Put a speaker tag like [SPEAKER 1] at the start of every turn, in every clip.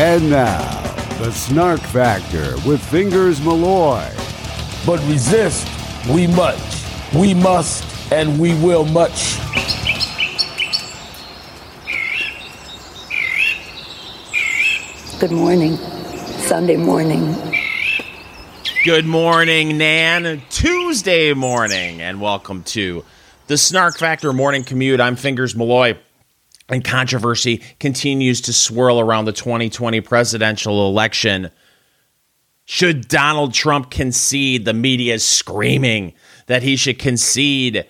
[SPEAKER 1] And now, the Snark Factor with Fingers Malloy.
[SPEAKER 2] But resist, we much. We must, and we will much.
[SPEAKER 3] Good morning. Sunday morning.
[SPEAKER 4] Good morning, Nan. Tuesday morning, and welcome to the Snark Factor Morning Commute. I'm Fingers Malloy, and controversy continues to swirl around the 2020 presidential election. Should Donald Trump concede? The media is screaming that he should concede.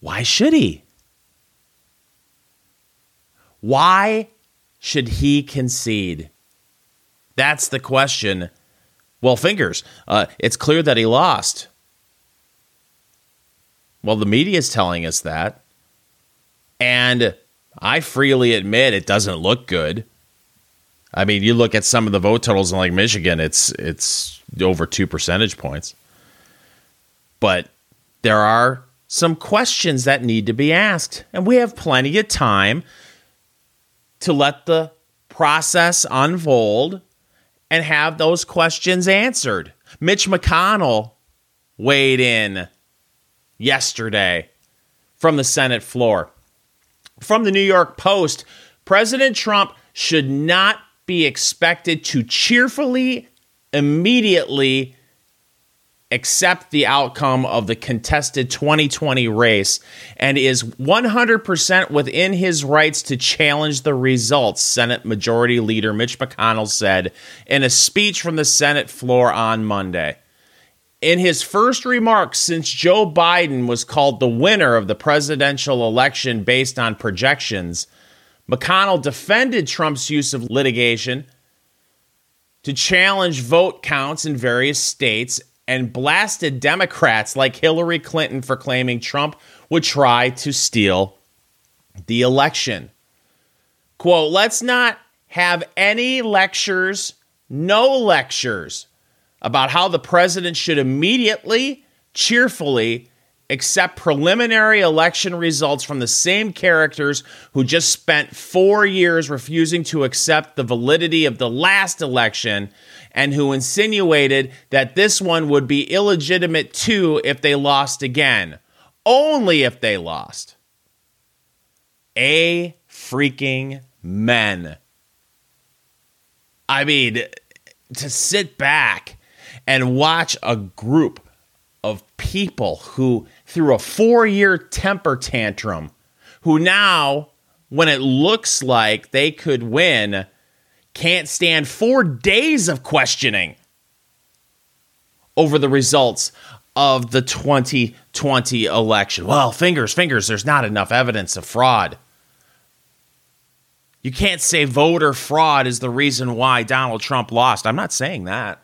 [SPEAKER 4] Why should he? Why should he concede? That's the question. Well, fingers, uh, it's clear that he lost. Well, the media is telling us that. And I freely admit it doesn't look good. I mean, you look at some of the vote totals in like Michigan, it's it's over 2 percentage points. But there are some questions that need to be asked, and we have plenty of time to let the process unfold and have those questions answered. Mitch McConnell weighed in yesterday from the Senate floor. From the New York Post, President Trump should not be expected to cheerfully, immediately accept the outcome of the contested 2020 race and is 100% within his rights to challenge the results, Senate Majority Leader Mitch McConnell said in a speech from the Senate floor on Monday. In his first remarks since Joe Biden was called the winner of the presidential election based on projections, McConnell defended Trump's use of litigation to challenge vote counts in various states and blasted Democrats like Hillary Clinton for claiming Trump would try to steal the election. Quote, let's not have any lectures, no lectures about how the president should immediately, cheerfully accept preliminary election results from the same characters who just spent four years refusing to accept the validity of the last election and who insinuated that this one would be illegitimate too if they lost again. Only if they lost. A freaking men. I mean, to sit back and watch a group of people who, through a four year temper tantrum, who now, when it looks like they could win, can't stand four days of questioning over the results of the 2020 election. Well, fingers, fingers, there's not enough evidence of fraud. You can't say voter fraud is the reason why Donald Trump lost. I'm not saying that.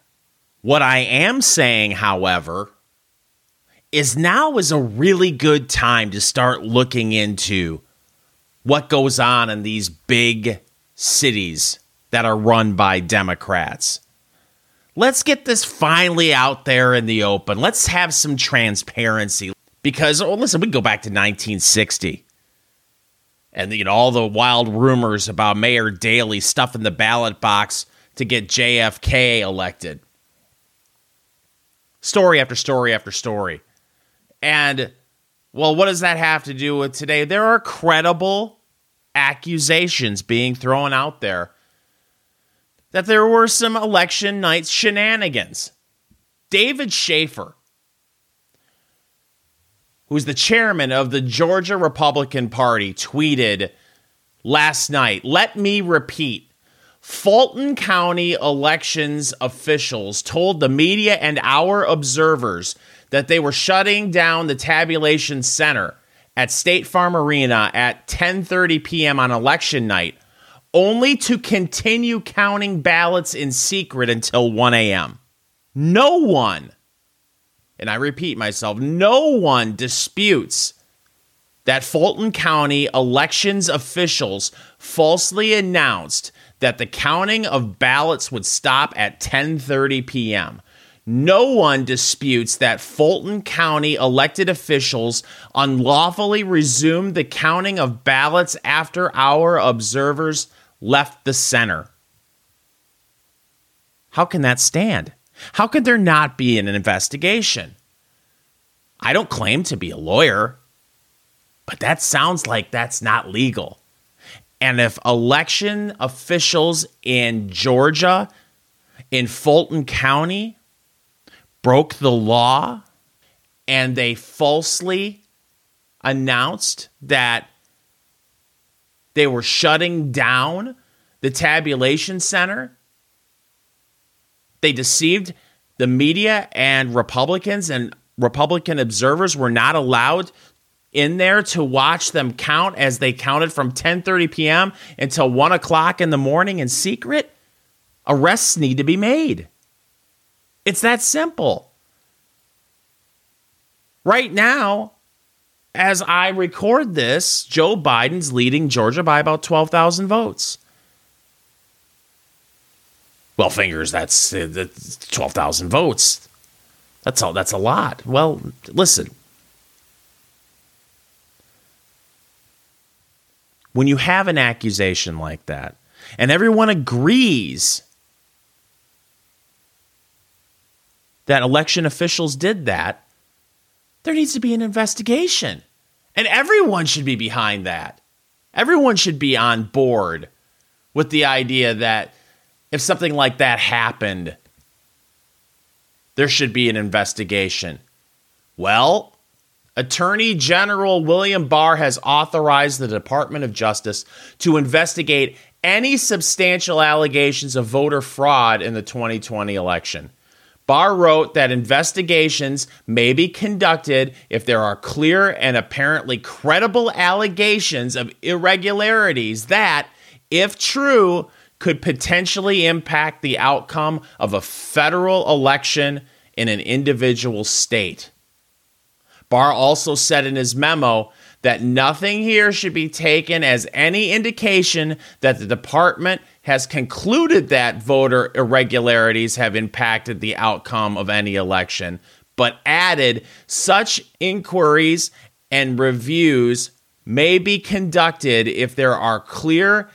[SPEAKER 4] What I am saying, however, is now is a really good time to start looking into what goes on in these big cities that are run by Democrats. Let's get this finally out there in the open. Let's have some transparency. Because, oh, listen, we go back to 1960 and you know all the wild rumors about Mayor Daley stuffing the ballot box to get JFK elected. Story after story after story. And well, what does that have to do with today? There are credible accusations being thrown out there that there were some election night shenanigans. David Shafer, who's the chairman of the Georgia Republican Party, tweeted last night, let me repeat. Fulton County elections officials told the media and our observers that they were shutting down the tabulation center at State Farm Arena at 10:30 p.m. on election night only to continue counting ballots in secret until 1 a.m. No one, and I repeat myself, no one disputes that Fulton County elections officials falsely announced that the counting of ballots would stop at 10:30 p.m. No one disputes that Fulton County elected officials unlawfully resumed the counting of ballots after our observers left the center. How can that stand? How could there not be an investigation? I don't claim to be a lawyer, but that sounds like that's not legal. And if election officials in Georgia, in Fulton County, broke the law and they falsely announced that they were shutting down the tabulation center, they deceived the media and Republicans and Republican observers were not allowed in there to watch them count as they counted from 10:30 p.m. until one o'clock in the morning in secret. Arrests need to be made. It's that simple. Right now, as I record this, Joe Biden's leading Georgia by about 12,000 votes. Well, fingers, that's, uh, that's 12,000 votes. That's all. That's a lot. Well, listen. When you have an accusation like that, and everyone agrees that election officials did that, there needs to be an investigation. And everyone should be behind that. Everyone should be on board with the idea that if something like that happened, there should be an investigation. Well, Attorney General William Barr has authorized the Department of Justice to investigate any substantial allegations of voter fraud in the 2020 election. Barr wrote that investigations may be conducted if there are clear and apparently credible allegations of irregularities that, if true, could potentially impact the outcome of a federal election in an individual state. Barr also said in his memo that nothing here should be taken as any indication that the department has concluded that voter irregularities have impacted the outcome of any election, but added such inquiries and reviews may be conducted if there are clear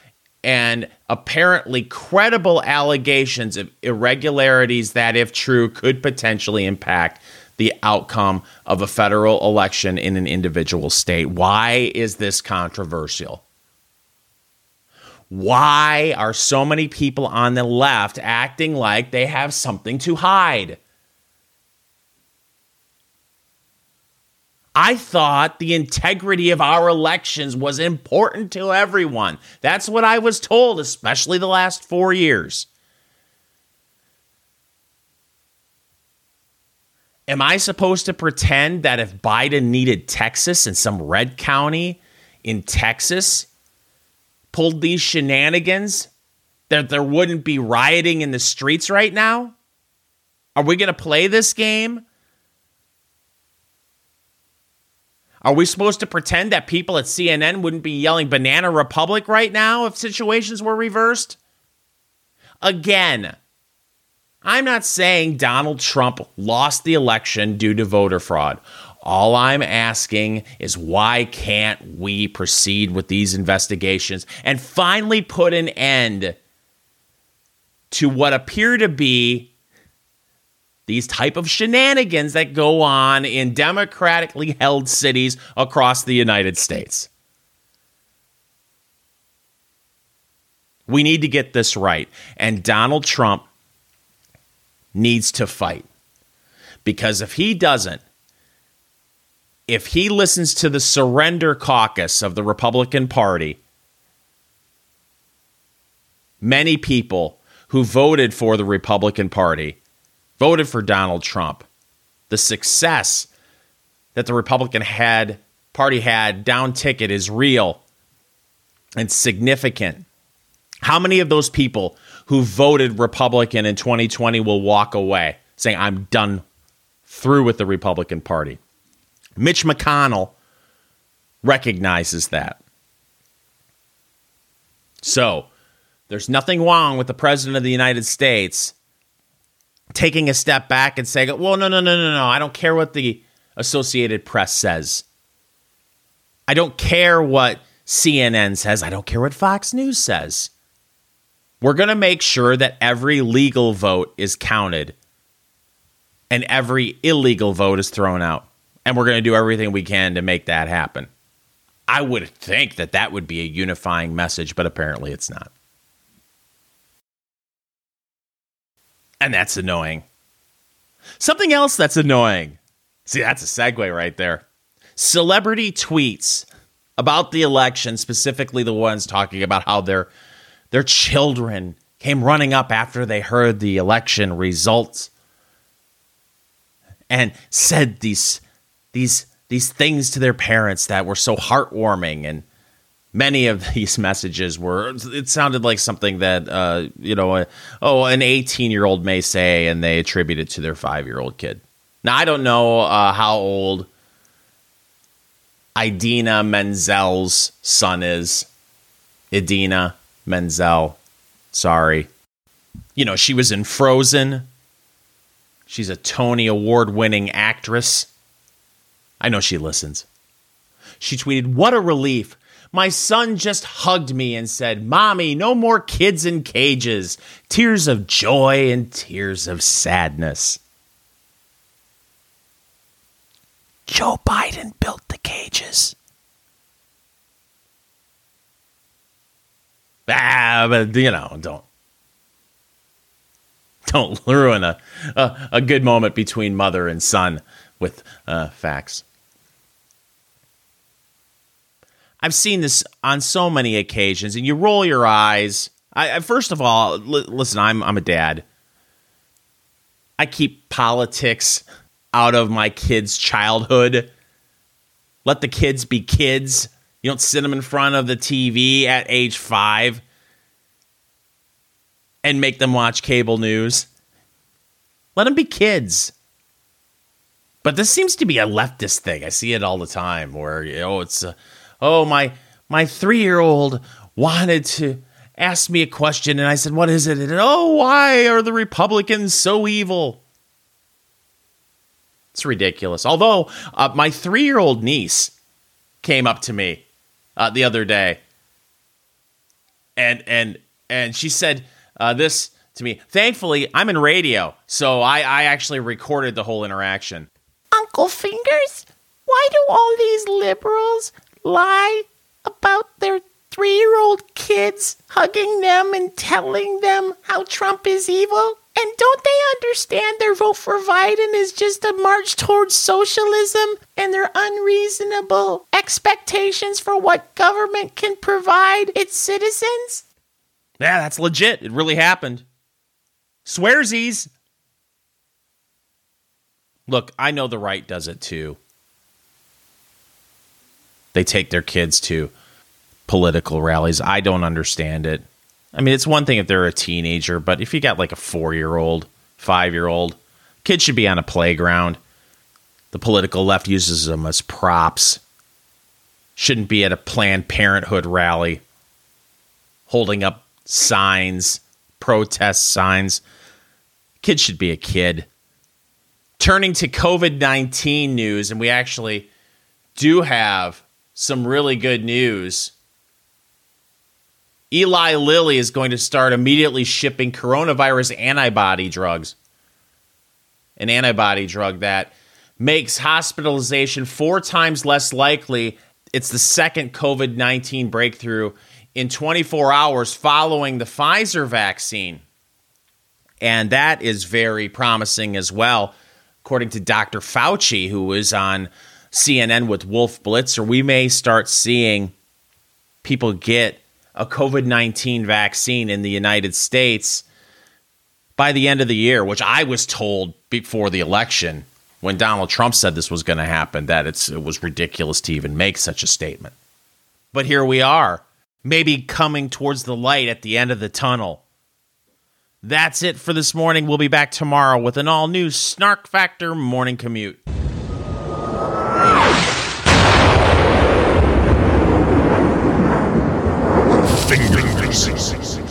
[SPEAKER 4] and apparently credible allegations of irregularities that, if true, could potentially impact the outcome of a federal election in an individual state. Why is this controversial? Why are so many people on the left acting like they have something to hide? I thought the integrity of our elections was important to everyone. That's what I was told, especially the last four years. Am I supposed to pretend that if Biden needed Texas and some red county in Texas pulled these shenanigans, that there wouldn't be rioting in the streets right now? Are we going to play this game? Are we supposed to pretend that people at CNN wouldn't be yelling Banana Republic right now if situations were reversed? Again, I'm not saying Donald Trump lost the election due to voter fraud. All I'm asking is why can't we proceed with these investigations and finally put an end to what appear to be these type of shenanigans that go on in democratically held cities across the United States. We need to get this right. And Donald Trump needs to fight. Because if he doesn't, if he listens to the surrender caucus of the Republican Party, many people who voted for the Republican Party voted for Donald Trump. The success that the Republican had party had down ticket is real and significant. How many of those people who voted Republican in 2020 will walk away saying, I'm done through with the Republican Party. Mitch McConnell recognizes that. So, there's nothing wrong with the President of the United States taking a step back and saying, well, no, no, no, no, no. I don't care what the Associated Press says. I don't care what CNN says. I don't care what Fox News says. We're going to make sure that every legal vote is counted and every illegal vote is thrown out. And we're going to do everything we can to make that happen. I would think that that would be a unifying message, but apparently it's not. And that's annoying. Something else that's annoying. See, that's a segue right there. Celebrity tweets about the election, specifically the ones talking about how their their children came running up after they heard the election results and said these these these things to their parents that were so heartwarming. And many of these messages were it sounded like something that uh, you know uh, oh an 18 year old may say and they attribute it to their five year old kid. Now i don't know uh, how old idina menzel's son is. Idina menzel sorry you know she was in frozen she's a tony award winning actress i know she listens she tweeted what a relief my son just hugged me and said, Mommy, no more kids in cages. Tears of joy and tears of sadness. Joe Biden built the cages. Ah, but you know, don't don't ruin a a, a good moment between mother and son with uh, facts. I've seen this on so many occasions, and you roll your eyes. I, I first of all, listen, I'm I'm a dad. I keep politics out of my kids' childhood. Let the kids be kids. You don't sit them in front of the TV at age five and make them watch cable news. Let them be kids. But this seems to be a leftist thing. I see it all the time where, you know, it's. Uh, oh my my three year old wanted to ask me a question and I said, What is it? And oh, why are the Republicans so evil? It's ridiculous. Although uh, my three year old niece came up to me uh, the other day and and and she said uh, this to me. Thankfully, I'm in radio, so I, I actually recorded the whole interaction.
[SPEAKER 5] Uncle Fingers, why do all these liberals lie about their three year old kids hugging them and telling them how Trump is evil? And don't they understand their vote for Biden is just a march towards socialism and their unreasonable expectations for what government can provide its citizens?
[SPEAKER 4] Yeah, that's legit. It really happened. Swearsies. Look, I know the right does it too they take their kids to political rallies. I don't understand it. I mean, it's one thing if they're a teenager, but if you got like a four year old, five year old, kids should be on a playground. The political left uses them as props. Shouldn't be at a Planned Parenthood rally holding up signs, protest signs. Kid should be a kid. Turning to COVID 19 news, and we actually do have some really good news. Eli Lilly is going to start immediately shipping coronavirus antibody drugs. An antibody drug that makes hospitalization four times less likely. It's the second COVID 19 breakthrough in 24 hours following the Pfizer vaccine. And that is very promising as well, according to Dr. Fauci, who was on CNN with Wolf Blitzer, we may start seeing people get a COVID 19 vaccine in the United States by the end of the year, which I was told before the election when Donald Trump said this was going to happen, that it was ridiculous to even make such a statement. But here we are, maybe coming towards the light at the end of the tunnel. That's it for this morning. We'll be back tomorrow with an all new Snark Factor morning commute.
[SPEAKER 6] Fingers.